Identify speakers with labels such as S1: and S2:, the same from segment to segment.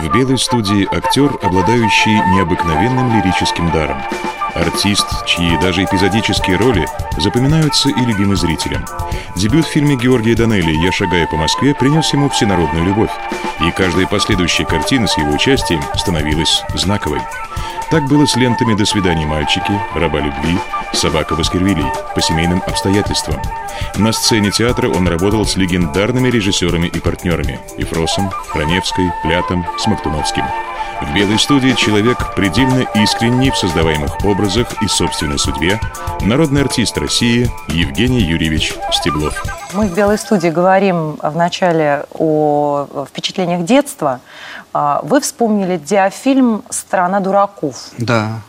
S1: В белой студии актер, обладающий необыкновенным лирическим даром. Артист, чьи даже эпизодические роли запоминаются и любимы зрителям. Дебют в фильме Георгия Данелли «Я шагаю по Москве» принес ему всенародную любовь, и каждая последующая картина с его участием становилась знаковой. Так было с лентами «До свидания, мальчики», «Раба любви», «Собака Баскервилей» по семейным обстоятельствам. На сцене театра он работал с легендарными режиссерами и партнерами – Ефросом, Храневской, Плятом, Смоктуновским. В «Белой студии» человек предельно искренний в создаваемых образах и собственной судьбе, народный артист России Евгений Юрьевич Стеблов.
S2: Мы в «Белой студии» говорим вначале о впечатлениях детства. А, вы вспомнили диафильм «Страна дураков».
S3: Да.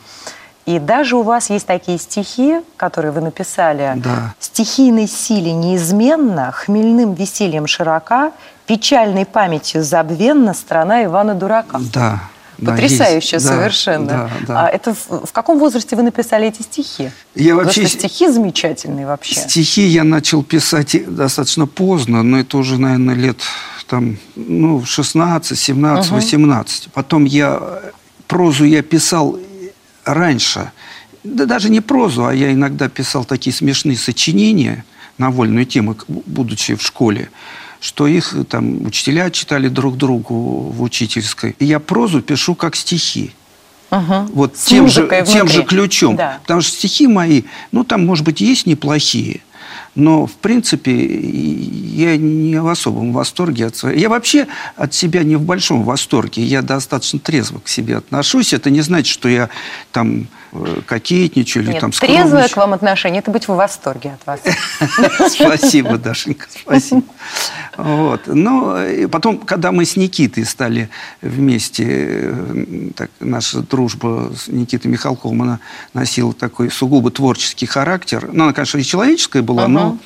S2: И даже у вас есть такие стихи, которые вы написали.
S3: Да.
S2: «Стихийной силе неизменно, хмельным весельем широка, печальной памятью забвенна страна Ивана Дурака».
S3: Да. Да,
S2: Потрясающе
S3: есть.
S2: Совершенно.
S3: Да, да.
S2: А это в, в каком возрасте вы написали эти стихи?
S3: Я
S2: Потому
S3: вообще
S2: что стихи замечательные вообще.
S3: стихи я начал писать достаточно поздно, но это уже, наверное, лет там, ну, 16, 17,
S2: Мгм.
S3: 18. Потом я прозу я писал раньше. Да даже не прозу, а я иногда писал такие смешные сочинения на вольную тему, будучи в школе, что их э, там учителя читали друг другу в учительской. И я прозу пишу как стихи.
S2: Мгм.
S3: Вот
S2: С
S3: тем же, тем же ключом.
S2: Да.
S3: Потому что стихи мои, ну, там, может быть, есть неплохие, но, в принципе, я не в особом восторге от своей... Я вообще от себя не в большом восторге. Я достаточно трезво к себе отношусь. Это не значит, что я там кокетничаю или
S2: Нет,
S3: там
S2: трезвое к вам отношение – это быть в восторге от вас.
S3: Спасибо, Дашенька, спасибо. Вот. Ну, потом, когда мы с Никитой стали вместе, э, так, наша дружба с Никитой Михалковым, она носила такой сугубо творческий характер. Ну, она, конечно, и человеческая была, но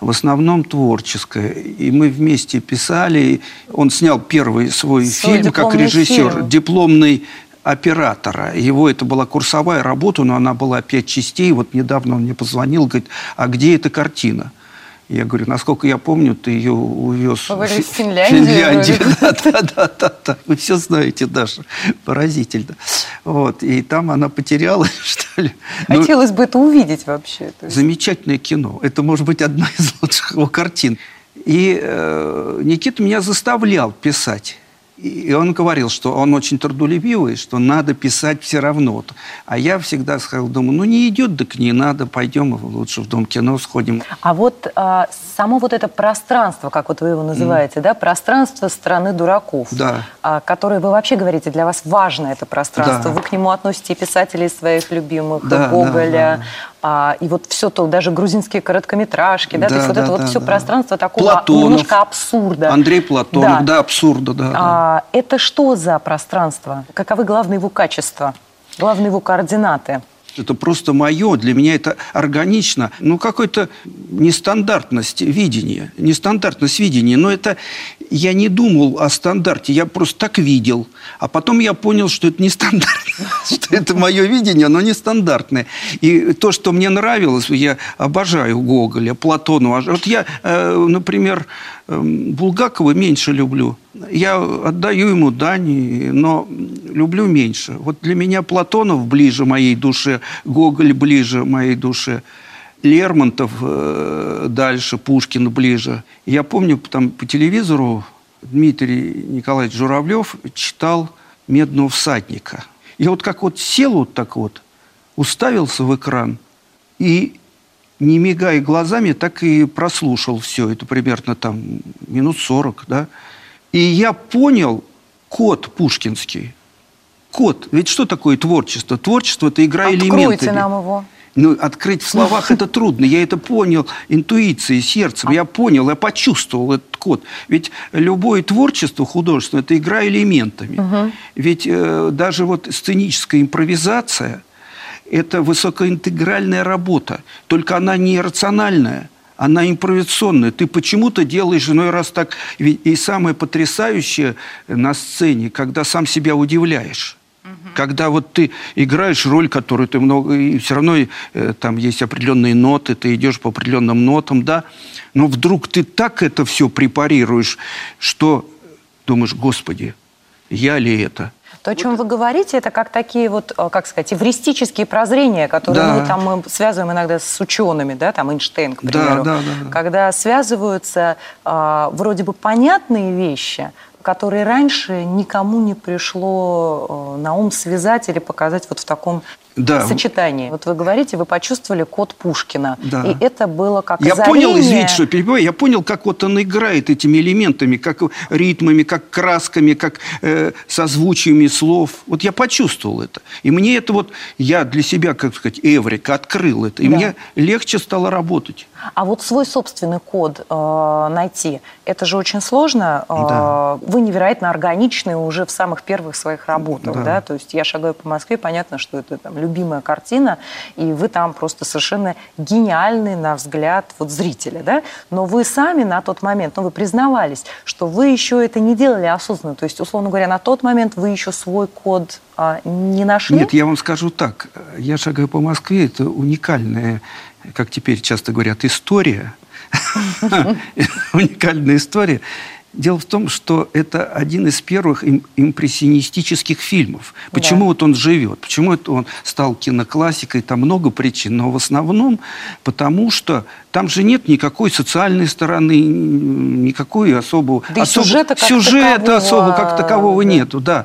S3: в основном творческая. И мы вместе писали. Он снял первый свой,
S2: Свой
S3: фильм как режиссер,
S2: фильм.
S3: дипломный оператора. Его это была курсовая работа, но она была пять частей. Вот недавно он мне позвонил, говорит, а где эта картина? Я говорю, насколько я помню, ты ее увез
S2: Вы в Финляндию.
S3: Да, да, да, да. Вы все знаете, Даша. Поразительно. Вот. И там она потерялась, что ли. Ну,
S2: Хотелось бы это увидеть вообще.
S3: Замечательное кино. Это может быть одна из лучших его картин. И э, Никита меня заставлял писать. И он говорил, что он очень трудолюбивый, что надо писать все равно. А я всегда сказал, думаю, ну не идет, так не надо, пойдем лучше в Дом кино сходим.
S2: А вот а, само вот это пространство, как вот вы его называете, да, пространство страны дураков,
S3: Да.
S2: а, которое вы вообще говорите, для вас важно это пространство.
S3: Да.
S2: Вы к нему относите и писателей своих любимых,
S3: Да,
S2: Гоголя,
S3: да, да.
S2: А, и вот все то, даже грузинские короткометражки, да, то
S3: Да,
S2: есть вот
S3: да,
S2: это вот
S3: да,
S2: все
S3: да.
S2: пространство такого
S3: Платонов.
S2: немножко абсурда.
S3: Андрей Платонов, да, абсурда, да. да.
S2: А, это что за пространство? Каковы главные его качества? Главные его координаты?
S3: Это просто мое, для меня это органично. Ну, какой-то нестандартность видения, нестандартность видения. Но это я не думал о стандарте, я просто так видел. А потом я понял, что это нестандартно, что это мое видение, оно нестандартное. И то, что мне нравилось, я обожаю Гоголя, Платонова. Вот я, э, например, Булгакова меньше люблю. Я отдаю ему дань, но люблю меньше. Вот для меня Платонов ближе моей душе, Гоголь ближе моей душе. Лермонтов э, дальше, Пушкин ближе. Я помню, там по телевизору Дмитрий Николаевич Журавлев читал «Медного всадника». Я вот как вот сел вот так вот, уставился в экран и, не мигая глазами, так и прослушал все. Это примерно там минут 40, да. И я понял код пушкинский. Код. Ведь что такое творчество? Творчество – это игра
S2: Откройте
S3: элементами.
S2: нам его.
S3: Ну, открыть в словах это трудно. Я это понял интуицией, сердцем. Я понял, я почувствовал этот код. Ведь любое творчество художественное – это игра элементами. Угу. Ведь э, даже вот сценическая импровизация – это высокоинтегральная работа, только она не рациональная – она импровизационная. Ты почему-то делаешь иной раз так. И самое потрясающее на сцене, когда сам себя удивляешь. Когда вот ты играешь роль, которую ты много... И все равно э, там есть определенные ноты, ты идешь по определенным нотам, да. Но вдруг ты так это все препарируешь, что думаешь, Господи, я ли это?
S2: То, о чем вот. вы говорите, это как такие вот, э, как сказать, эвристические прозрения, которые да. мы там мы связываем иногда с учеными, да, там Эйнштейн, к примеру. Да, да, да, да. Когда связываются э, вроде бы понятные вещи, которые раньше никому не пришло э, на ум связать или показать вот в таком да. сочетании. Вот вы говорите, вы почувствовали код Пушкина. Да. И это было как
S3: Я озарение... понял, извините, что перебиваю, я понял, как вот он играет этими элементами, как ритмами, как красками, как э, созвучиями слов. Вот я почувствовал это. И мне это вот, я для себя, как сказать, эврика, открыл это. И да. мне легче стало работать.
S2: А вот свой собственный код э, найти, это же очень сложно. Э, да. Вы невероятно органичны уже в самых первых своих работах, да. да? То есть я шагаю по Москве, понятно, что это там любимая картина, и вы там просто совершенно гениальный на взгляд вот зрителя, да? Но вы сами на тот момент, ну вы признавались, что вы еще это не делали осознанно, то есть условно говоря, на тот момент вы еще свой код а, не нашли?
S3: Нет, я вам скажу так, я шагаю по Москве, это уникальная как теперь часто говорят, история, уникальная история. Дело в том, что это один из первых импрессионистических фильмов. Почему да. вот он живет? Почему это он стал киноклассикой? Там много причин. Но в основном потому, что там же нет никакой социальной стороны, никакой особого...
S2: Да особо, сюжета как
S3: сюжета такового, особо как такового да. нету, да.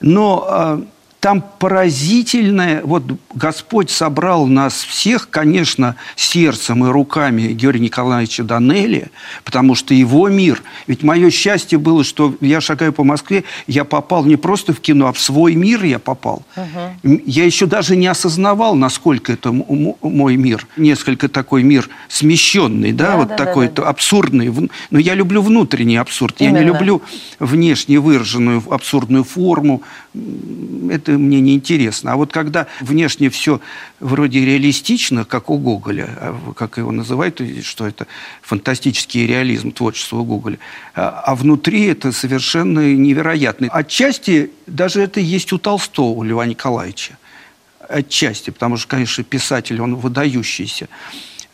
S3: Но а, там поразительное, вот Господь собрал нас всех, конечно, сердцем и руками Георгия Николаевича Данелли, потому что его мир, ведь мое счастье было, что я шагаю по Москве, я попал не просто в кино, а в свой мир я попал. Угу. Я еще даже не осознавал, насколько это мой мир. Несколько такой мир смещенный, да, да вот да, такой да, да. абсурдный. Но я люблю внутренний абсурд, Именно. я не люблю внешне выраженную абсурдную форму. Это мне не интересно. А вот когда внешне все вроде реалистично, как у Гоголя, а как его называют, что это фантастический реализм творчества Гоголя, а, а внутри это совершенно невероятно. Отчасти даже это есть у Толстого, у Льва Николаевича. Отчасти, потому что, конечно, писатель, он выдающийся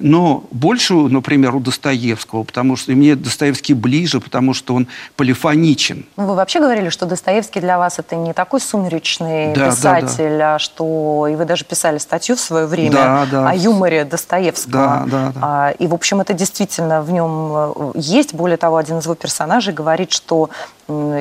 S3: но больше, например, у Достоевского, потому что мне Достоевский ближе, потому что он полифоничен.
S2: Ну, вы вообще говорили, что Достоевский для вас это не такой сумеречный да, писатель, да, да. а что... И вы даже писали статью в свое время да, да. о юморе Достоевского. Да, да, да. А, и, в общем, это действительно в нем э, есть. Более того, один из его персонажей говорит, что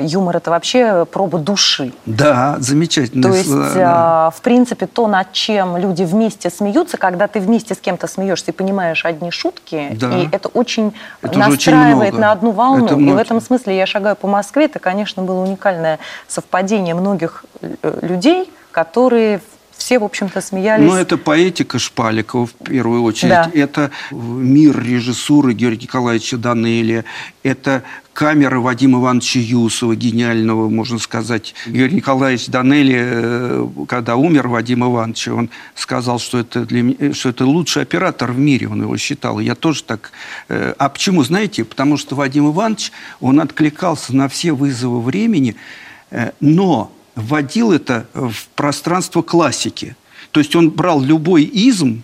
S2: юмор это вообще проба души.
S3: Да, замечательно.
S2: То есть, да. в принципе, то, над чем люди вместе смеются, когда ты вместе с кем-то смеешься и понимаешь одни шутки, да. и это очень это настраивает очень на одну волну. Это и в этом смысле я шагаю по Москве, это, конечно, было уникальное совпадение многих э, людей, которые все, в общем-то, смеялись.
S3: Ну, это поэтика Шпаликова, в первую очередь. Да. Это мир режиссуры Георгия Николаевича Данелия. Это камера Вадима Ивановича Юсова, гениального, можно сказать. Георгий Николаевич Данели, э, когда умер Вадим Иванович, он сказал, что это, для меня, что это лучший оператор в мире, он его считал. я тоже так... Э, а почему, знаете? Потому что Вадим Иванович, он откликался на все вызовы времени, э, но вводил это в пространство классики. То есть он брал любой изм,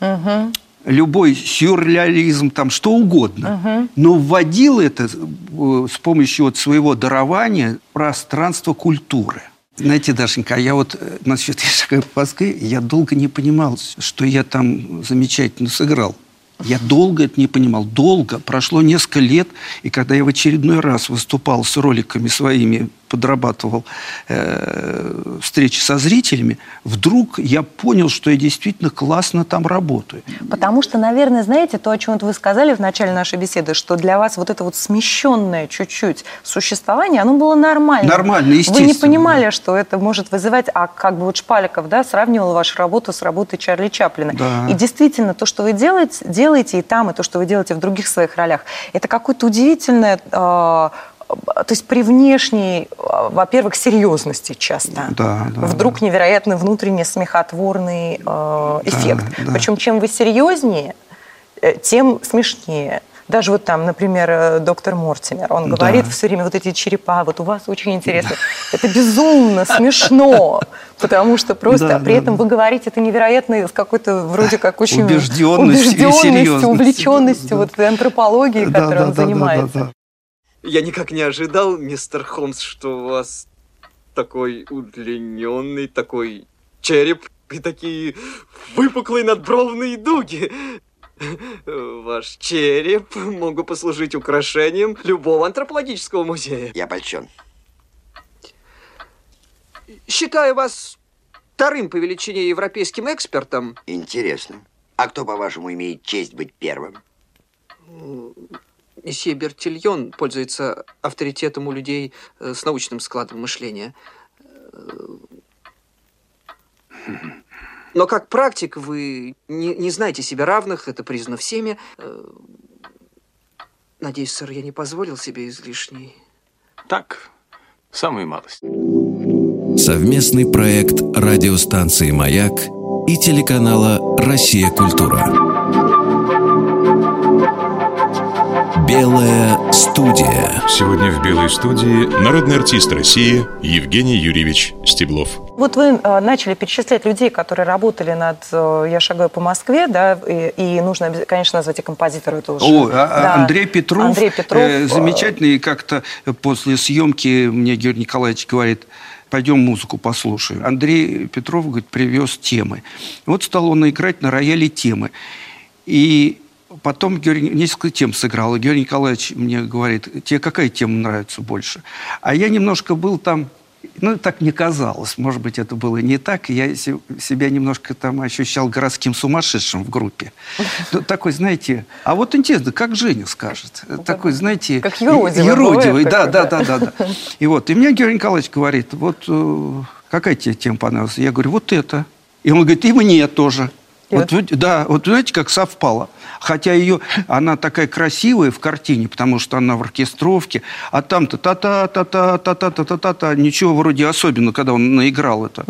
S3: угу. любой сюрреализм, там что угодно, угу. но вводил это э, с помощью вот своего дарования в пространство культуры. Знаете, Дашенька, а я вот э, насчет Ишака Москвы, я долго не понимал, что я там замечательно сыграл. Я долго это не понимал. Долго. Прошло несколько лет, и когда я в очередной раз выступал с роликами своими подрабатывал э, встречи со зрителями, вдруг я понял, что я действительно классно там работаю.
S2: Потому что, наверное, знаете, то, о чем вы сказали в начале нашей беседы, что для вас вот это вот смещенное чуть-чуть существование, оно было нормально.
S3: Нормально, естественно.
S2: Вы не понимали, да. что это может вызывать, а как бы вот Шпаликов, да, сравнивал вашу работу с работой Чарли Чаплина.
S3: Да.
S2: И действительно, то, что вы делаете, делаете и там, и то, что вы делаете в других своих ролях, это какое-то удивительное э, то есть при внешней, во-первых, серьезности часто.
S3: Да, да,
S2: Вдруг
S3: да.
S2: невероятно внутренне смехотворный э, эффект.
S3: Да, да.
S2: Причем чем вы серьезнее, э, тем смешнее. Даже вот там, например, э, доктор Мортимер, он
S3: Да.
S2: говорит все время вот эти черепа, вот у вас очень интересно. Это безумно смешно, потому что просто
S3: Да,
S2: при
S3: да,
S2: этом
S3: да.
S2: вы говорите это невероятно с какой-то вроде как очень
S3: Убежденностью
S2: убежденностью, увлеченностью
S3: Да, да.
S2: вот этой антропологией,
S3: Да,
S2: которой
S3: да,
S2: он
S3: да, да,
S2: занимается.
S3: да, да.
S4: Я никак не ожидал, мистер Холмс, что у вас такой удлиненный, такой череп и такие выпуклые надбровные дуги. Ваш череп мог бы послужить украшением любого антропологического музея.
S5: Я польщен.
S4: Считаю вас вторым по величине европейским экспертом.
S5: Интересно. А кто, по-вашему, имеет честь быть первым?
S4: Месье Бертильон пользуется авторитетом у людей э, с научным складом мышления. Но как практик вы не, не знаете себе равных, это признано всеми. Э, Надеюсь, сэр, я не позволил себе излишней.
S6: Так, самую малость.
S7: Совместный проект радиостанции «Маяк» и телеканала «Россия. Культура». Белая студия.
S1: Сегодня в «Белой студии» народный артист России Евгений Юрьевич Стеблов.
S2: Вот вы э, начали перечислять людей, которые работали над э, «Я шагаю по Москве», да, и, и нужно, конечно, назвать и композитора тоже.
S3: О, а- а
S2: Да.
S3: Андрей Петров,
S2: Андрей Петров,
S3: э,
S2: э,
S3: замечательный, как-то после съемки мне Георгий Николаевич говорит, пойдем музыку послушаем. Андрей Петров, говорит, привез темы. Вот стал он играть на рояле темы. И потом Георгий, несколько тем сыграл. И Георгий Николаевич мне говорит, тебе какая тема нравится больше? А я немножко был там ну, так мне казалось. Может быть, это было не так. Я се- себя немножко там ощущал городским сумасшедшим в группе. Ну, Такой, знаете... А вот интересно, как Женя скажет? Такой, знаете...
S2: Как бывает
S3: да,
S2: такой,
S3: да, да, да. И вот, и мне Георгий Николаевич говорит, вот э, какая тебе тема понравилась? Я говорю, вот это. И он говорит, и мне тоже. Вот, вы- да, вот знаете, как совпало. Хотя ее, она такая красивая в картине, потому что она в оркестровке, а там-то та-та-та-та-та-та-та-та-та, ничего вроде особенного, когда он наиграл это.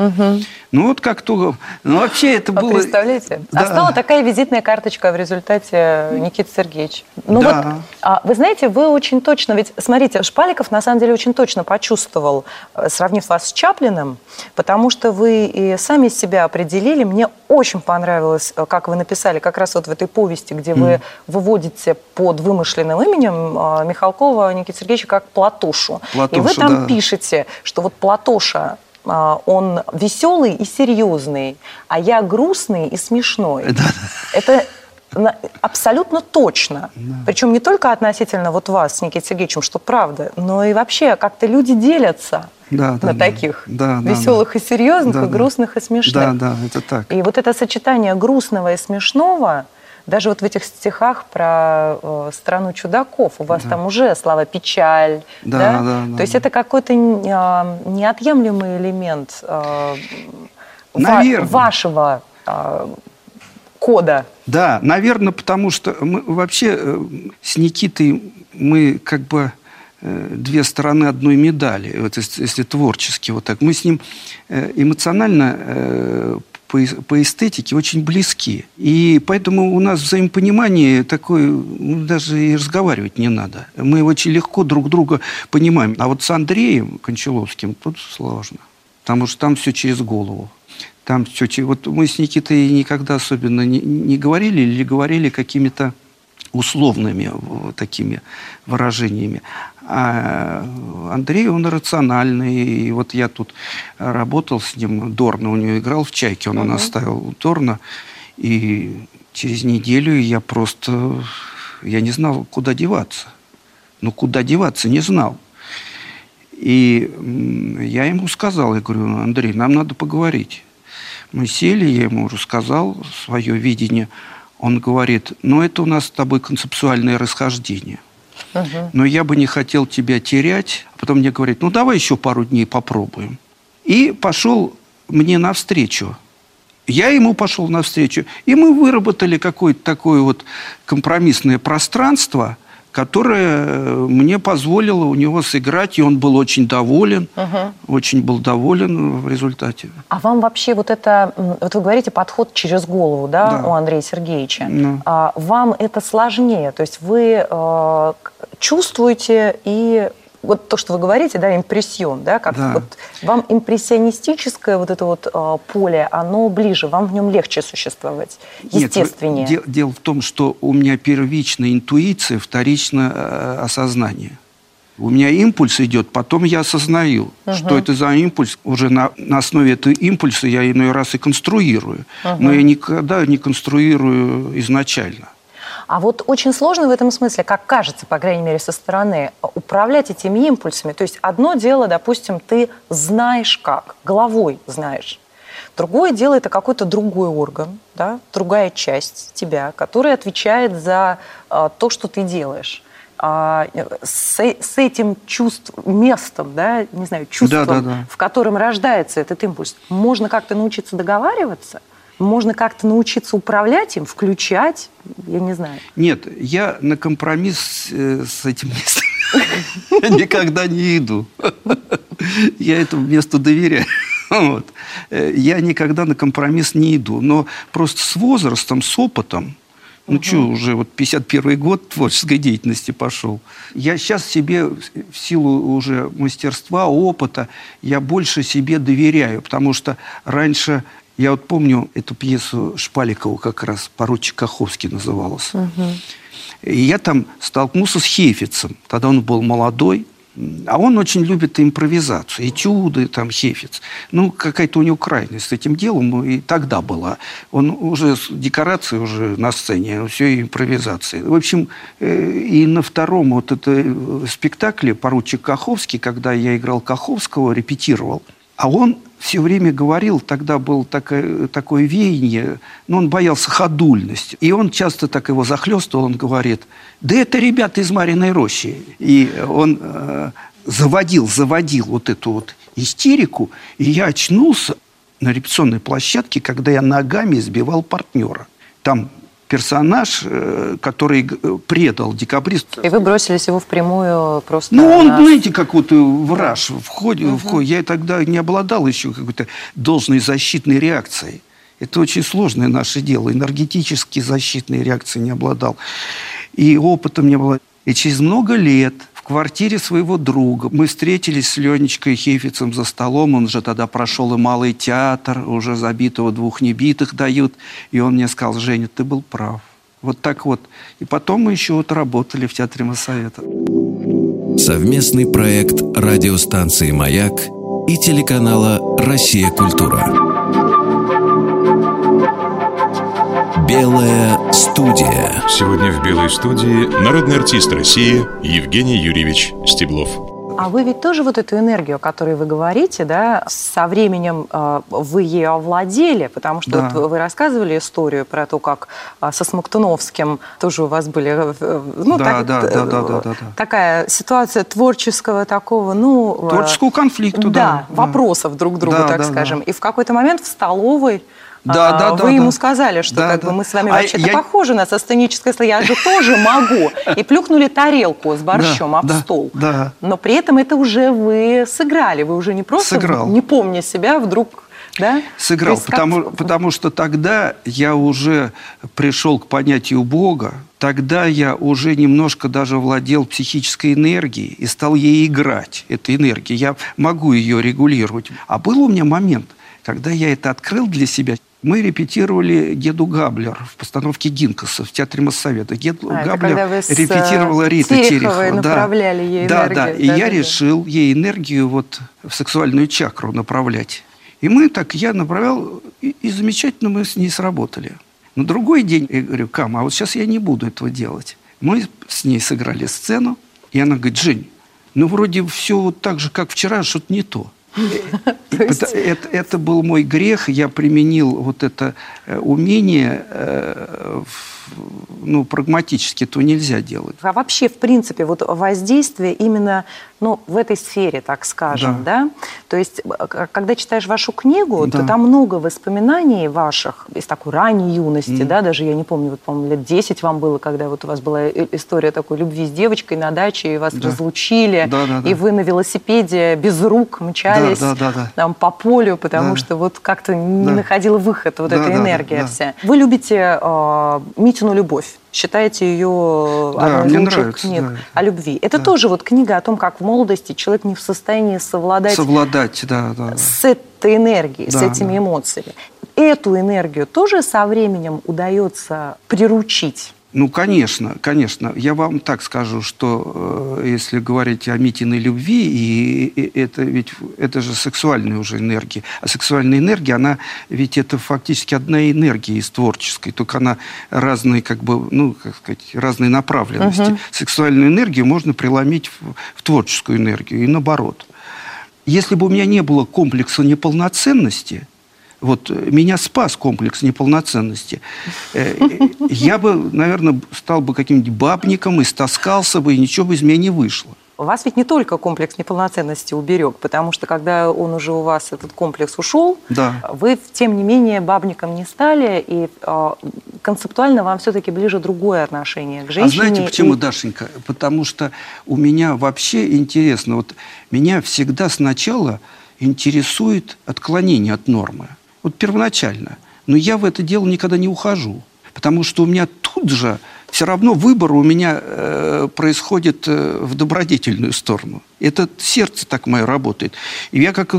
S3: Ну вот как-то, ну вообще это
S2: А
S3: было...
S2: представляете?
S3: Да.
S2: А стала такая визитная карточка в результате Никиты Сергеевича. Ну
S3: Да.
S2: вот, а, вы знаете, вы очень точно, ведь, смотрите, Шпаликов на самом деле очень точно почувствовал, э, сравнив вас с Чаплиным, потому что вы и сами себя определили. Мне очень понравилось, э, как вы написали, как раз вот в этой повести, где вы выводите под вымышленным именем э, Михалкова Никиты Сергеевича как Платошу. и вы там
S3: да.
S2: пишете, что вот Платоша а, он веселый и серьезный, а я грустный и смешной. Это абсолютно точно. Причем не только относительно вот вас с Никитой Сергеевичем, что правда, но и вообще как-то люди делятся
S3: Да, да,
S2: на
S3: да.
S2: таких
S3: Да, да,
S2: веселых
S3: да.
S2: и серьезных,
S3: Да,
S2: и
S3: да.
S2: грустных и смешных.
S3: Да, да, это так.
S2: И вот это сочетание грустного и смешного, даже вот в этих стихах про э, страну чудаков, у вас там уже слова печаль,
S3: Да,
S2: да?
S3: да, да,
S2: То есть
S3: да.
S2: это какой-то э, неотъемлемый элемент э, ва- вашего э, кода.
S3: Да, наверное, потому что мы вообще э, с Никитой мы как бы э, две стороны одной медали, вот если, если творчески вот так. Мы с ним э, эмоционально по, по эстетике очень близки. И поэтому у нас взаимопонимание такое, ну, даже и разговаривать не надо. Мы очень легко друг друга понимаем. А вот с Андреем Кончаловским тут сложно. Потому что там все через голову. Там через... Вот мы с Никитой никогда особенно не, не говорили или говорили какими-то условными такими выражениями. А Андрей, он рациональный. И вот я тут работал с ним, Дорна у него играл в «Чайке», он у нас ставил Дорна. И через неделю я просто... Я не знал, куда деваться. Ну, куда деваться, не знал. И я ему сказал, я говорю, Андрей, нам надо поговорить. Мы сели, я ему рассказал свое видение. Он говорит, ну это у нас с тобой концептуальное расхождение. Но я бы не хотел тебя терять. А потом мне говорит, ну давай еще пару дней попробуем. И пошел мне навстречу. Я ему пошел навстречу. И мы выработали какое-то такое вот компромиссное пространство – которая э, мне позволила у него сыграть, и он был очень доволен, угу. очень был доволен в результате.
S2: А вам вообще вот это, вот вы говорите, подход через голову, да, да. у Андрея Сергеевича, да. а, вам это сложнее, то есть вы э, чувствуете и вот то, что вы говорите, да, импрессион, да, как да. вот вам импрессионистическое вот это вот э, поле, оно ближе, вам в нем легче существовать, естественнее.
S3: Нет, дело в том, что у меня первичная интуиция, вторично э, осознание. У меня импульс идет, потом я осознаю, угу. что это за импульс. Уже на, на основе этого импульса я иной раз и конструирую. Угу. Но я никогда не конструирую изначально.
S2: А вот очень сложно в этом смысле, как кажется, по крайней мере, со стороны, управлять этими импульсами. То есть одно дело, допустим, ты знаешь как, головой знаешь. Другое дело – это какой-то другой орган, да, другая часть тебя, которая отвечает за а, то, что ты делаешь. А, с, с этим чувством, местом, да, не знаю, чувством, да, да, да. в котором рождается этот импульс, можно как-то научиться договариваться – можно как-то научиться управлять им, включать, я не знаю.
S3: Нет, я на компромисс э, с этим никогда не иду. Я этому месту доверяю. Вот. Э, я никогда на компромисс не иду. Но просто с возрастом, с опытом, ну угу. что, уже вот 51 год творческой деятельности пошел. Я сейчас себе, в силу уже мастерства, опыта, я больше себе доверяю, потому что раньше я вот помню эту пьесу Шпаликова как раз «Поручик Каховский» называлась. Угу. И я там столкнулся с Хефицем. Тогда он был молодой, а он очень любит импровизацию, этюды, там, Хефиц. Ну, какая-то у него крайность с этим делом ну, и тогда была. Он уже с декорацией уже на сцене, все импровизации. В общем, э, и на втором вот это э, спектакле «Поручик Каховский», когда я играл Каховского, репетировал, а он все время говорил, тогда было такое, такое веяние, но он боялся ходульности. И он часто так его захлестывал, он говорит, да это ребята из Мариной рощи. И он э, заводил, заводил вот эту вот истерику. И я очнулся на репетиционной площадке, когда я ногами избивал партнера. Там персонаж, э, который э, предал декабрист.
S2: И вы бросились его впрямую просто...
S3: Ну, он, на... знаете, как вот э, враж в ходе, угу. в ходе. Я тогда не обладал еще какой-то должной защитной реакцией. Это очень сложное наше дело. Энергетически защитной реакции не обладал. И опытом не было. И через много лет квартире своего друга. Мы встретились с Ленечкой Хефицем за столом. Он же тогда прошел и малый театр, уже забитого двух небитых дают. И он мне сказал, Женя, ты был прав. Вот так вот. И потом мы еще вот работали в Театре Моссовета.
S7: Совместный проект радиостанции «Маяк» и телеканала «Россия. Культура». Белая студия.
S1: Сегодня в Белой студии народный артист России Евгений Юрьевич Стеблов.
S2: А вы ведь тоже вот эту энергию, о которой вы говорите, да, со временем э, вы ею овладели, потому что да. вот вы рассказывали историю про то, как э, со Смоктуновским тоже у вас были, э, ну, да, так, да, да, да, да, да, такая ситуация творческого такого, ну...
S3: Творческого конфликта,
S2: да. Да, вопросов друг к другу, да, так да, скажем. Да. И в какой-то момент в столовой да, а, да, вы да, ему да. сказали, что да, как да. бы мы с вами а вообще-то я... похожи на со сценическое я же тоже могу. И плюхнули тарелку с борщом об стол. Да. Но при этом это уже вы сыграли, вы уже не просто, Сыграл. не помня себя, вдруг да?
S3: Сыграл, потому, как... потому что тогда я уже пришел к понятию Бога, тогда я уже немножко даже владел психической энергией и стал ей играть, этой энергией. Я могу ее регулировать. А был у меня момент, когда я это открыл для себя, мы репетировали Геду Габлер в постановке Гинкаса в Театре Моссовета. Гед а, Габлер репетировала Рита Терехова.
S2: направляли да. ей
S3: да,
S2: энергию.
S3: Да, да. И да, я да. решил ей энергию вот в сексуальную чакру направлять. И мы так, я направлял, и, и замечательно мы с ней сработали. На другой день я говорю, Кам, а вот сейчас я не буду этого делать. Мы с ней сыграли сцену, и она говорит, Жень, ну, вроде все вот так же, как вчера, что-то не то. Это, это, это был мой грех. Я применил вот это э, умение э, ну, прагматически то нельзя делать.
S2: А вообще, в принципе, вот воздействие именно ну, в этой сфере, так скажем, да. да? То есть, э, когда читаешь вашу книгу, да. то там много воспоминаний ваших из такой ранней юности, mm. да, даже я не помню, вот, по-моему, лет 10 вам было, когда вот у вас была история такой любви с девочкой на даче, и вас да. разлучили, да, да, да. и вы на велосипеде без рук мчались да, да, да, да. Там, по полю, потому да. что вот как-то не да. находила выход вот да, эта да, энергия да, вся. Вы любите э, Митину любовь считаете ее да, одной из лучших нравится, книг да. о любви. Это да. тоже вот книга о том, как в молодости человек не в состоянии совладать,
S3: совладать да, да,
S2: с этой энергией, да, с этими да. эмоциями. Эту энергию тоже со временем удается приручить.
S3: Ну, конечно, конечно. Я вам так скажу, что э, если говорить о Митиной любви, и, и это ведь это же сексуальная уже энергия. А сексуальная энергия, она ведь это фактически одна энергия из творческой, только она разные, как бы, ну, как сказать, разные направленности. Угу. Сексуальную энергию можно преломить в, в творческую энергию и наоборот. Если бы у меня не было комплекса неполноценности, вот э, меня спас комплекс неполноценности. Э, я бы, наверное, стал бы каким-нибудь бабником, и стаскался бы, и ничего бы из меня не вышло.
S2: Вас ведь не только комплекс неполноценности уберег, потому что когда он уже у вас, этот комплекс ушел, да. вы, тем не менее, бабником не стали, и э, концептуально вам все-таки ближе другое отношение к женщине.
S3: А знаете почему, и... Дашенька? Потому что у меня вообще интересно, вот меня всегда сначала интересует отклонение от нормы вот первоначально. Но я в это дело никогда не ухожу, потому что у меня тут же все равно выбор у меня э, происходит э, в добродетельную сторону. Это сердце так мое работает. И я как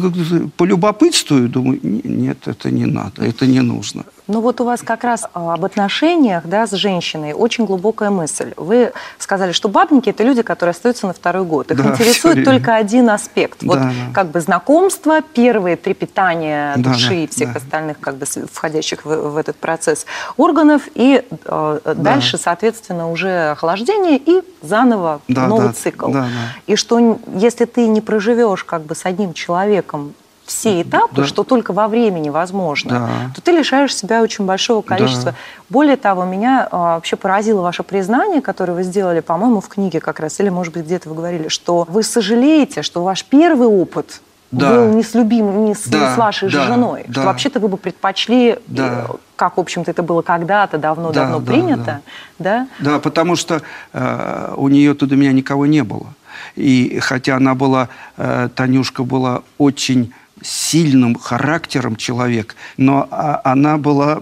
S3: полюбопытствую, думаю, нет, это не надо, это не нужно.
S2: Ну вот у вас как раз а, об отношениях да, с женщиной очень глубокая мысль. Вы сказали, что бабники – это люди, которые остаются на второй год. Их да, интересует только один аспект. Да, вот да. как бы знакомство, первые трепетания да, души да, и всех да. остальных как бы входящих в, в этот процесс органов. И э, да. дальше, соответственно, уже охлаждение и заново да, новый да, цикл. Да, да. И что если ты не проживешь как бы с одним человеком все этапы, да. что только во времени возможно, да. то ты лишаешь себя очень большого количества. Да. Более того, меня а, вообще поразило ваше признание, которое вы сделали, по-моему, в книге как раз, или, может быть, где-то вы говорили, что вы сожалеете, что ваш первый опыт да. был не с любимым, не с, да. не с вашей да. женой. Да. Что вообще-то вы бы предпочли, да. как, в общем-то, это было когда-то давно-давно да, принято. Да,
S3: да. да? да, потому что э, у нее туда меня никого не было. И хотя она была, э, Танюшка была очень сильным характером человек, но а, она была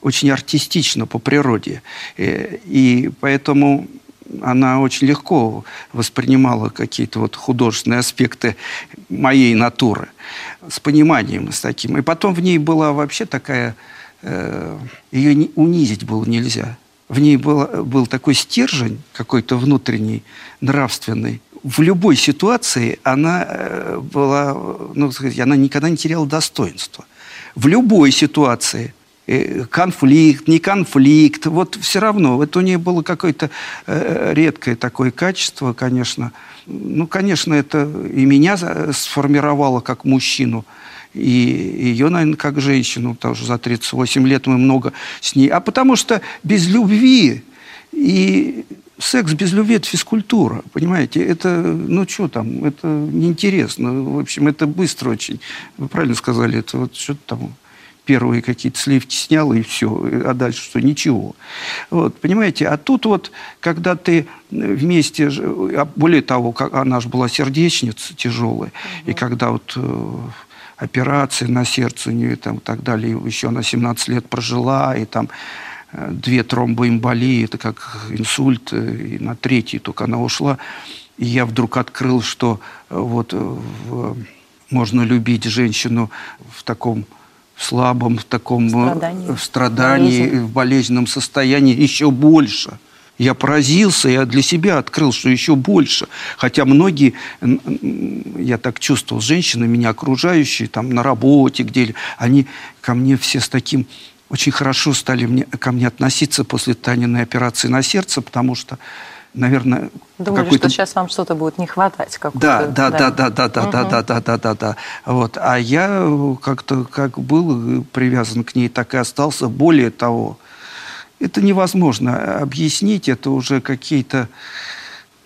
S3: очень артистична по природе. И, э, и поэтому она очень легко воспринимала какие-то вот художественные аспекты моей натуры с пониманием, с таким. И потом в ней была вообще такая... Э, ее унизить было нельзя. В ней был, был такой стержень какой-то внутренний, нравственный. В любой ситуации она э, была, ну, сказать, она никогда не теряла достоинства. В любой ситуации – Э, конфликт, не конфликт, вот все равно. Это у нее было какое-то э, редкое такое качество, конечно. Ну, конечно, это и меня сформировало как мужчину, и ее, наверное, как женщину, потому что за 38 лет мы много с ней. А потому что без любви и секс без любви – это физкультура, понимаете? Это, ну, что там, это неинтересно. В общем, это быстро очень. Вы правильно сказали, это вот что-то там первые какие-то сливки снял, и все. А дальше что? Ничего. Вот, понимаете? А тут вот, когда ты вместе... А более того, как, она же была сердечница тяжелая. Угу. И когда вот э, операции на сердце у нее там, и так далее, еще она 17 лет прожила, и там э, две тромбоэмболии, это как инсульт, э, и на третий только она ушла. И я вдруг открыл, что вот в, можно любить женщину в таком слабом, в таком страдании, в, страдании, Болезнь. в болезненном состоянии еще больше. Я поразился, я для себя открыл, что еще больше. Хотя многие, я так чувствовал, женщины, меня окружающие, там на работе, где они ко мне все с таким очень хорошо стали мне, ко мне относиться после Таниной операции на сердце, потому что наверное,
S2: Думали, что сейчас вам что-то будет не хватать.
S3: Да, да, да, да, да, да, да, да, да, да, да, да. Вот. А я как-то как был привязан к ней, так и остался. Более того, это невозможно объяснить, это уже какие-то...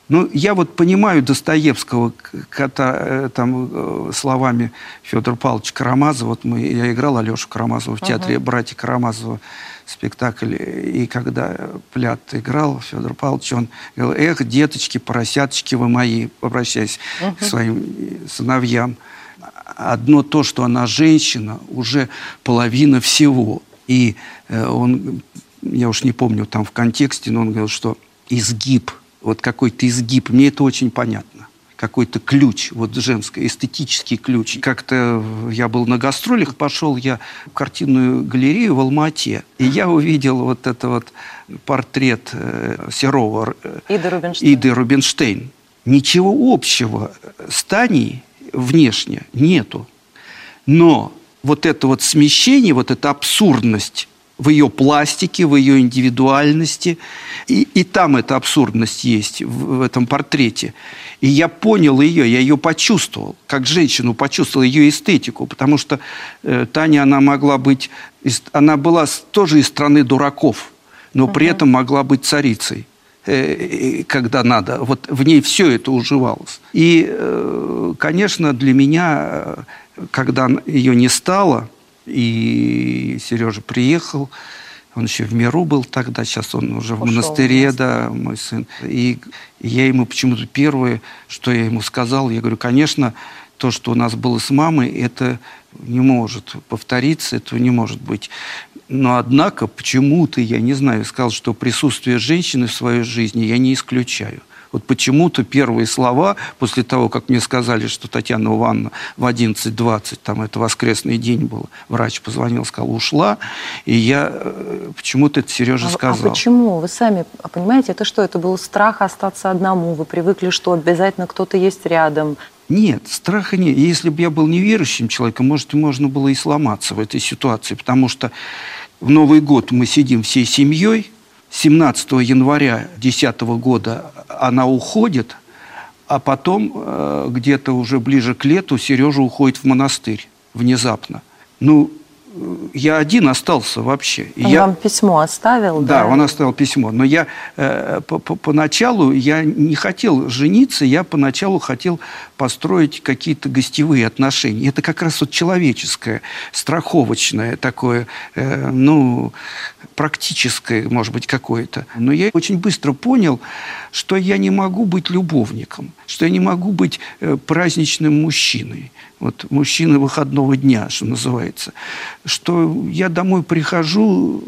S3: Ну, я вот понимаю Достоевского, когда, там, словами Федора Павловича Карамазова, вот мы, я играл Алешу Карамазова в театре uh-huh. «Братья Карамазова», спектакль, и когда Плят играл, Федор Павлович, он говорил, эх, деточки, поросяточки вы мои, обращаясь uh-huh. к своим сыновьям. Одно то, что она женщина, уже половина всего. И э, он, я уж не помню там в контексте, но он говорил, что изгиб – вот какой-то изгиб. Мне это очень понятно. Какой-то ключ, вот женский, эстетический ключ. Как-то я был на гастролях, пошел я в картинную галерею в Алмате, и я увидел вот это вот портрет э, Серова.
S2: Э, Иды Рубинштейн.
S3: Иды Рубинштейн. Ничего общего с Таней внешне нету. Но вот это вот смещение, вот эта абсурдность в ее пластике, в ее индивидуальности. И, и там эта абсурдность есть, в, в этом портрете. И я понял ее, я ее почувствовал, как женщину почувствовал ее эстетику, потому что э, Таня, она могла быть, она была тоже из страны дураков, но угу. при этом могла быть царицей э, когда надо. Вот в ней все это уживалось. И, э, конечно, для меня, э, когда ее не стало, и Сережа приехал, он еще в миру был тогда, сейчас он уже Ушел в монастыре, да, мой сын. И я ему почему-то первое, что я ему сказал, я говорю, конечно, то, что у нас было с мамой, это не может повториться, этого не может быть. Но однако почему-то, я не знаю, сказал, что присутствие женщины в своей жизни я не исключаю. Вот почему-то первые слова, после того, как мне сказали, что Татьяна Ивановна в 11.20, там это воскресный день был, врач позвонил, сказал, ушла, и я э, почему-то это Сережа
S2: а,
S3: сказал.
S2: А почему? Вы сами понимаете, это что? Это был страх остаться одному, вы привыкли, что обязательно кто-то есть рядом,
S3: нет, страха нет. Если бы я был неверующим человеком, может, можно было и сломаться в этой ситуации, потому что в Новый год мы сидим всей семьей, 17 января 2010 года она уходит, а потом э, где-то уже ближе к лету Сережа уходит в монастырь внезапно. Ну, я один остался вообще.
S2: Он
S3: я...
S2: вам письмо оставил?
S3: Да, да, он оставил письмо. Но я э, поначалу я не хотел жениться, я поначалу хотел построить какие-то гостевые отношения. Это как раз вот человеческое, страховочное такое, э, ну, практическое, может быть, какое-то. Но я очень быстро понял, что я не могу быть любовником, что я не могу быть э, праздничным мужчиной вот мужчина выходного дня, что называется, что я домой прихожу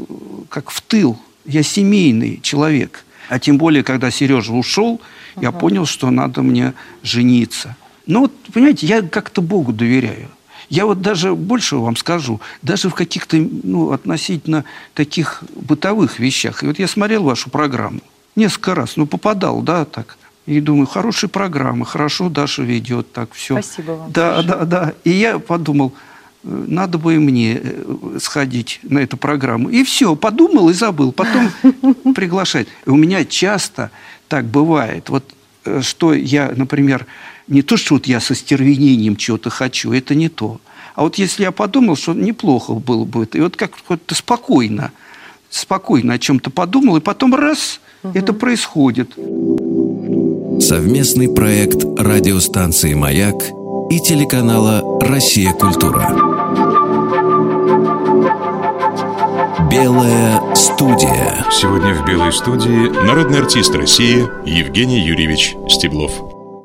S3: как в тыл, я семейный человек. А тем более, когда Сережа ушел, я понял, что надо мне жениться. Ну вот, понимаете, я как-то Богу доверяю. Я вот даже больше вам скажу, даже в каких-то ну, относительно таких бытовых вещах. И вот я смотрел вашу программу несколько раз, ну попадал, да, так. И думаю, хорошая программа, хорошо Даша ведет, так все.
S2: Спасибо вам.
S3: Да, большое. да, да. И я подумал, э, надо бы и мне э, сходить на эту программу. И все, подумал и забыл. Потом приглашать. У меня часто так бывает. Вот что я, например, не то, что вот я со стервенением чего-то хочу, это не то. А вот если я подумал, что неплохо было бы, и вот как-то спокойно, спокойно о чем-то подумал, и потом раз, угу. это происходит.
S7: Совместный проект радиостанции «Маяк» и телеканала «Россия. Культура». Белая студия.
S1: Сегодня в Белой студии народный артист России Евгений Юрьевич Стеблов.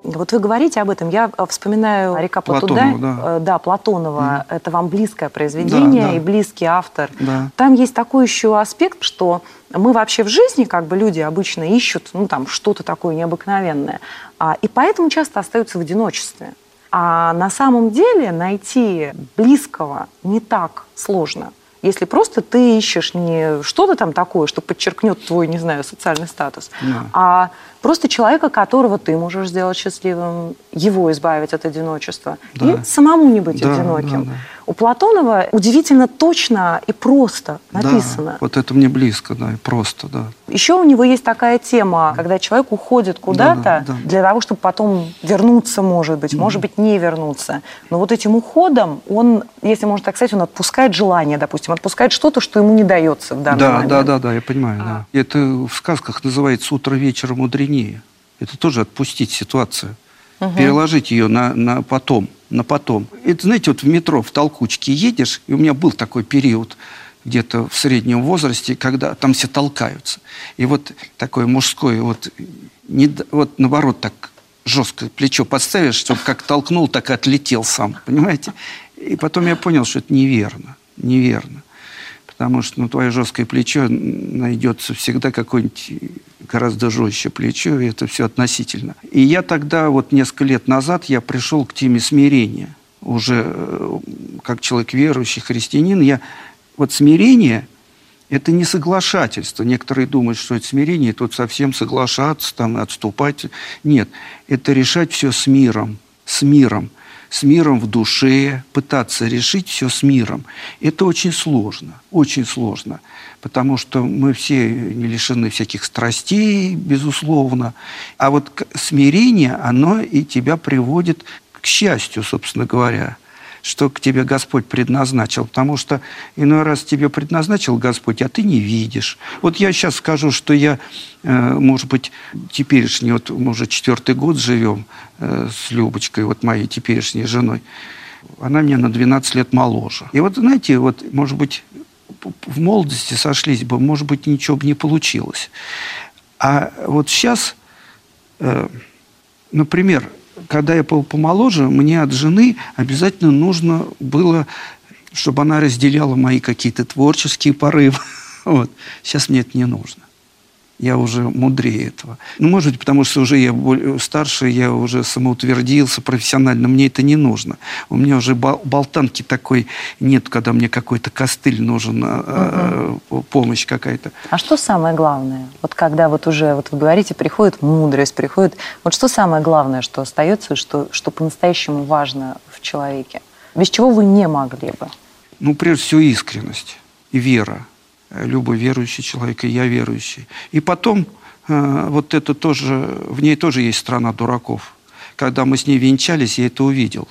S2: Вот вы говорите об этом. Я э, вспоминаю «Река Платуда». да. Э, да, Платонова. Mm. Это вам близкое произведение да, да. и близкий автор. Да. Там есть такой еще аспект, что мы вообще в жизни, как бы люди обычно ищут, ну, там, что-то такое необыкновенное. А, и поэтому часто остаются в одиночестве. А на самом деле найти близкого не так сложно. Если просто ты ищешь не что-то там такое, что подчеркнет твой, не знаю, социальный статус, yeah. а просто человека, которого ты можешь сделать счастливым, его избавить от одиночества
S3: Да.
S2: и самому не быть
S3: Да,
S2: одиноким.
S3: да, да.
S2: У Платонова удивительно точно и просто написано.
S3: Да, вот это мне близко, да, и просто, да.
S2: Еще у него есть такая тема, когда человек уходит куда-то
S3: Да, да, да.
S2: для того, чтобы потом вернуться, может быть, может быть, не вернуться. Но вот этим уходом он, если можно так сказать, он отпускает желание, допустим, отпускает что-то, что ему не дается в данный
S3: Да,
S2: момент.
S3: да, да, да, я понимаю,
S2: А.
S3: да. Это в сказках называется «утро вечера мудренее». Это тоже отпустить ситуацию. Переложить ее на, на потом, на потом. Это, знаете, вот в метро в толкучке едешь, и у меня был такой период где-то в среднем возрасте, когда там все толкаются. И вот такое мужское, вот, не, вот наоборот так жестко плечо подставишь, чтобы как толкнул, так и отлетел сам, понимаете? И потом я понял, что это неверно, неверно. Потому что ну, твое жесткое плечо найдется всегда какое-нибудь гораздо жестче плечо, и это все относительно. И я тогда, вот несколько лет назад, я пришел к теме смирения. Уже э, как человек верующий, христианин, я... Вот смирение – это не соглашательство. Некоторые думают, что это смирение, вот совсем соглашаться, там, отступать. Нет, это решать все с миром, с миром с миром в душе, пытаться решить все с миром. Это очень сложно, очень сложно, потому что мы все не лишены всяких страстей, безусловно. А вот смирение, оно и тебя приводит к счастью, собственно говоря что к тебе Господь предназначил. Потому что иной раз тебе предназначил Господь, а ты не видишь. Вот я сейчас скажу, что я, э, может быть, теперешний, вот мы уже четвертый год живем э, с Любочкой, вот моей теперешней женой. Она меня на 12 лет моложе. И вот, знаете, вот, может быть, в молодости сошлись бы, может быть, ничего бы не получилось. А вот сейчас э, например, когда я был помоложе, мне от жены обязательно нужно было, чтобы она разделяла мои какие-то творческие порывы. Вот. Сейчас мне это не нужно. Я уже мудрее этого. Ну, может быть, потому что уже я старше, я уже самоутвердился профессионально, мне это не нужно. У меня уже бол- болтанки такой нет, когда мне какой-то костыль нужен, а, помощь какая-то.
S2: А что самое главное? Вот когда вот уже, вот вы говорите, приходит мудрость, приходит... Вот что самое главное, что остается, что, что по-настоящему важно в человеке? Без чего вы не могли бы?
S3: Ну, прежде всего, искренность и вера. Э, Любой верующий человек, и я верующий. И потом, э, вот это тоже, в ней тоже есть страна дураков. Когда мы с ней венчались, я это увидел.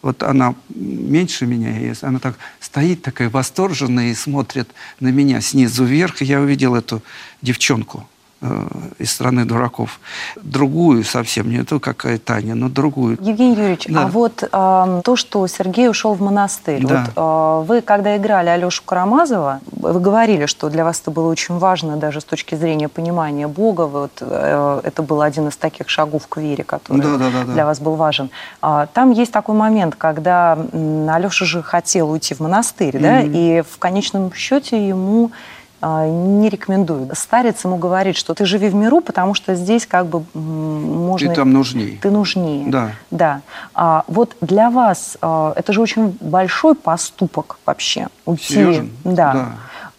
S3: Вот она меньше меня, она так стоит такая восторженная и смотрит на меня снизу вверх. И я увидел эту девчонку из страны дураков. Другую совсем, не ту, какая Таня, но другую.
S2: Евгений Юрьевич,
S3: Да.
S2: а вот ам, то, что Сергей ушел в монастырь,
S3: Да.
S2: вот, а, вы, когда играли Алешу Карамазова, вы говорили, что для вас это было очень важно даже с точки зрения понимания Бога, вот, э, это был один из таких шагов к вере, который
S3: Да, да, да, да.
S2: для вас был важен. А, Там есть такой момент, когда м, Алеша же хотел уйти в монастырь, да, и в конечном счете ему не рекомендуют. Старец ему говорит, что ты живи в миру, потому что здесь как бы можно...
S3: Ты там нужней.
S2: Ты нужнее.
S3: Да.
S2: Да. А, вот для вас а, это же очень большой поступок вообще. Уйти.
S3: Серьезно?
S2: Да.
S3: Да.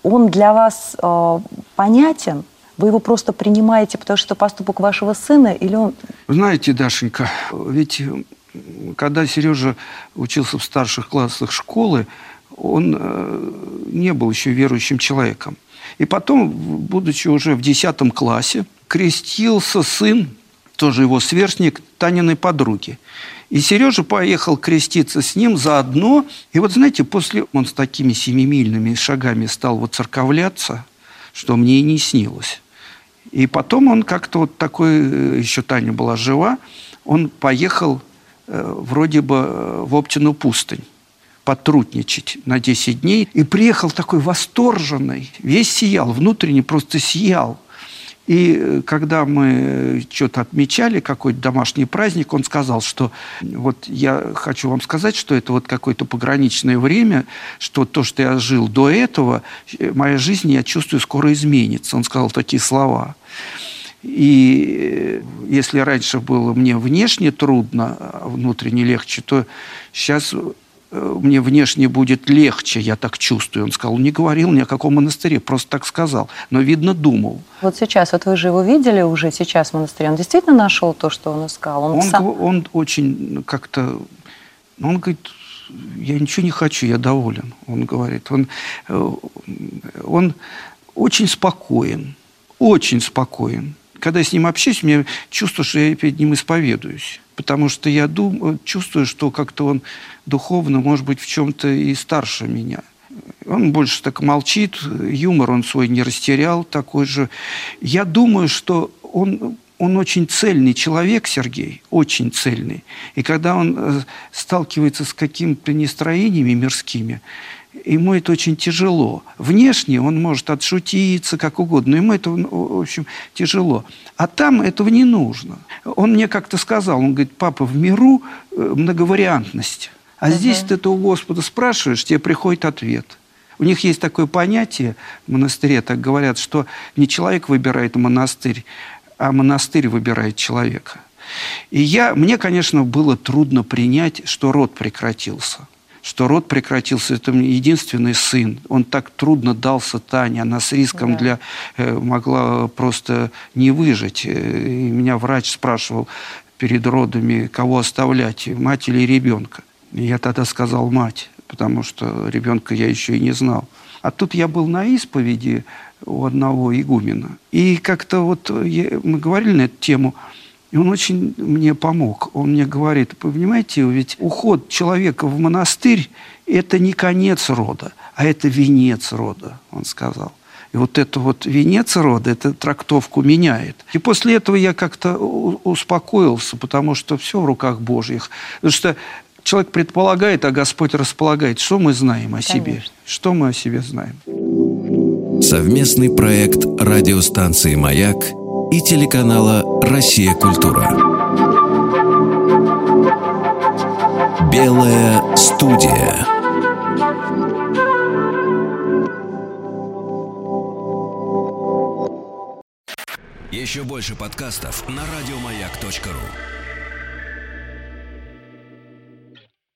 S2: Он для вас а, понятен? Вы его просто принимаете, потому что это поступок вашего сына, или он...
S3: Знаете, Дашенька, ведь когда Сережа учился в старших классах школы, он э, не был еще верующим человеком. И потом, будучи уже в 10 классе, крестился сын, тоже его сверстник, Таниной подруги. И Сережа поехал креститься с ним заодно. И вот, знаете, после он с такими семимильными шагами стал вот церковляться, что мне и не снилось. И потом он как-то вот такой, э, еще Таня была жива, он поехал э, вроде бы э, в Оптину пустынь потрудничать на 10 дней. И приехал такой восторженный, весь сиял, внутренне просто сиял. И э, когда мы что-то отмечали, какой-то домашний праздник, он сказал, что вот я хочу вам сказать, что это вот какое-то пограничное время, что то, что я жил до этого, э, моя жизнь, я чувствую, скоро изменится. Он сказал такие слова. И э, если раньше было мне внешне трудно, а внутренне легче, то сейчас э, мне внешне будет легче, я так чувствую. Он сказал, не говорил ни о каком монастыре, просто так сказал. Но, видно, думал.
S2: Вот сейчас, вот вы же его видели уже сейчас в монастыре, он действительно нашел то, что он искал?
S3: Он, он, сам... он очень как-то, он говорит, я ничего не хочу, я доволен, он говорит. Он, э, он очень спокоен, очень спокоен. Когда я с ним общаюсь, мне чувство, что я перед ним исповедуюсь. Потому что я думаю, чувствую, что как-то он духовно, может быть, в чем-то и старше меня. Он больше так молчит, юмор он свой не растерял такой же. Я думаю, что он он очень цельный человек, Сергей, очень цельный. И когда он э, сталкивается с какими-то настроениями мирскими, ему это очень тяжело. Внешне он может отшутиться как угодно, но ему это, в общем, тяжело. А там этого не нужно. Он мне как-то сказал, он говорит, папа, в миру э, многовариантность. А uh-huh. здесь ты это у Господа спрашиваешь, тебе приходит ответ. У них есть такое понятие в монастыре, так говорят, что не человек выбирает монастырь, а монастырь выбирает человека. И я, мне, конечно, было трудно принять, что род прекратился. Что род прекратился, это единственный сын. Он так трудно дался Тане, она с риском да. для э, могла просто не выжить. Э, и меня врач спрашивал перед родами, кого оставлять, мать или ребенка. И я тогда сказал мать, потому что ребенка я еще и не знал. А тут я был на исповеди у одного игумена. И как-то вот я, мы говорили на эту тему, и он очень мне помог. Он мне говорит, понимаете, ведь уход человека в монастырь – это не конец рода, а это венец рода, он сказал. И вот это вот венец рода, эта трактовку меняет. И после этого я как-то успокоился, потому что все в руках Божьих. Потому что человек предполагает, а Господь располагает. Что мы знаем о Конечно. себе? Что мы о себе знаем?
S7: Совместный проект радиостанции «Маяк» и телеканала «Россия. Культура». Белая студия. Еще больше подкастов на радиомаяк.ру.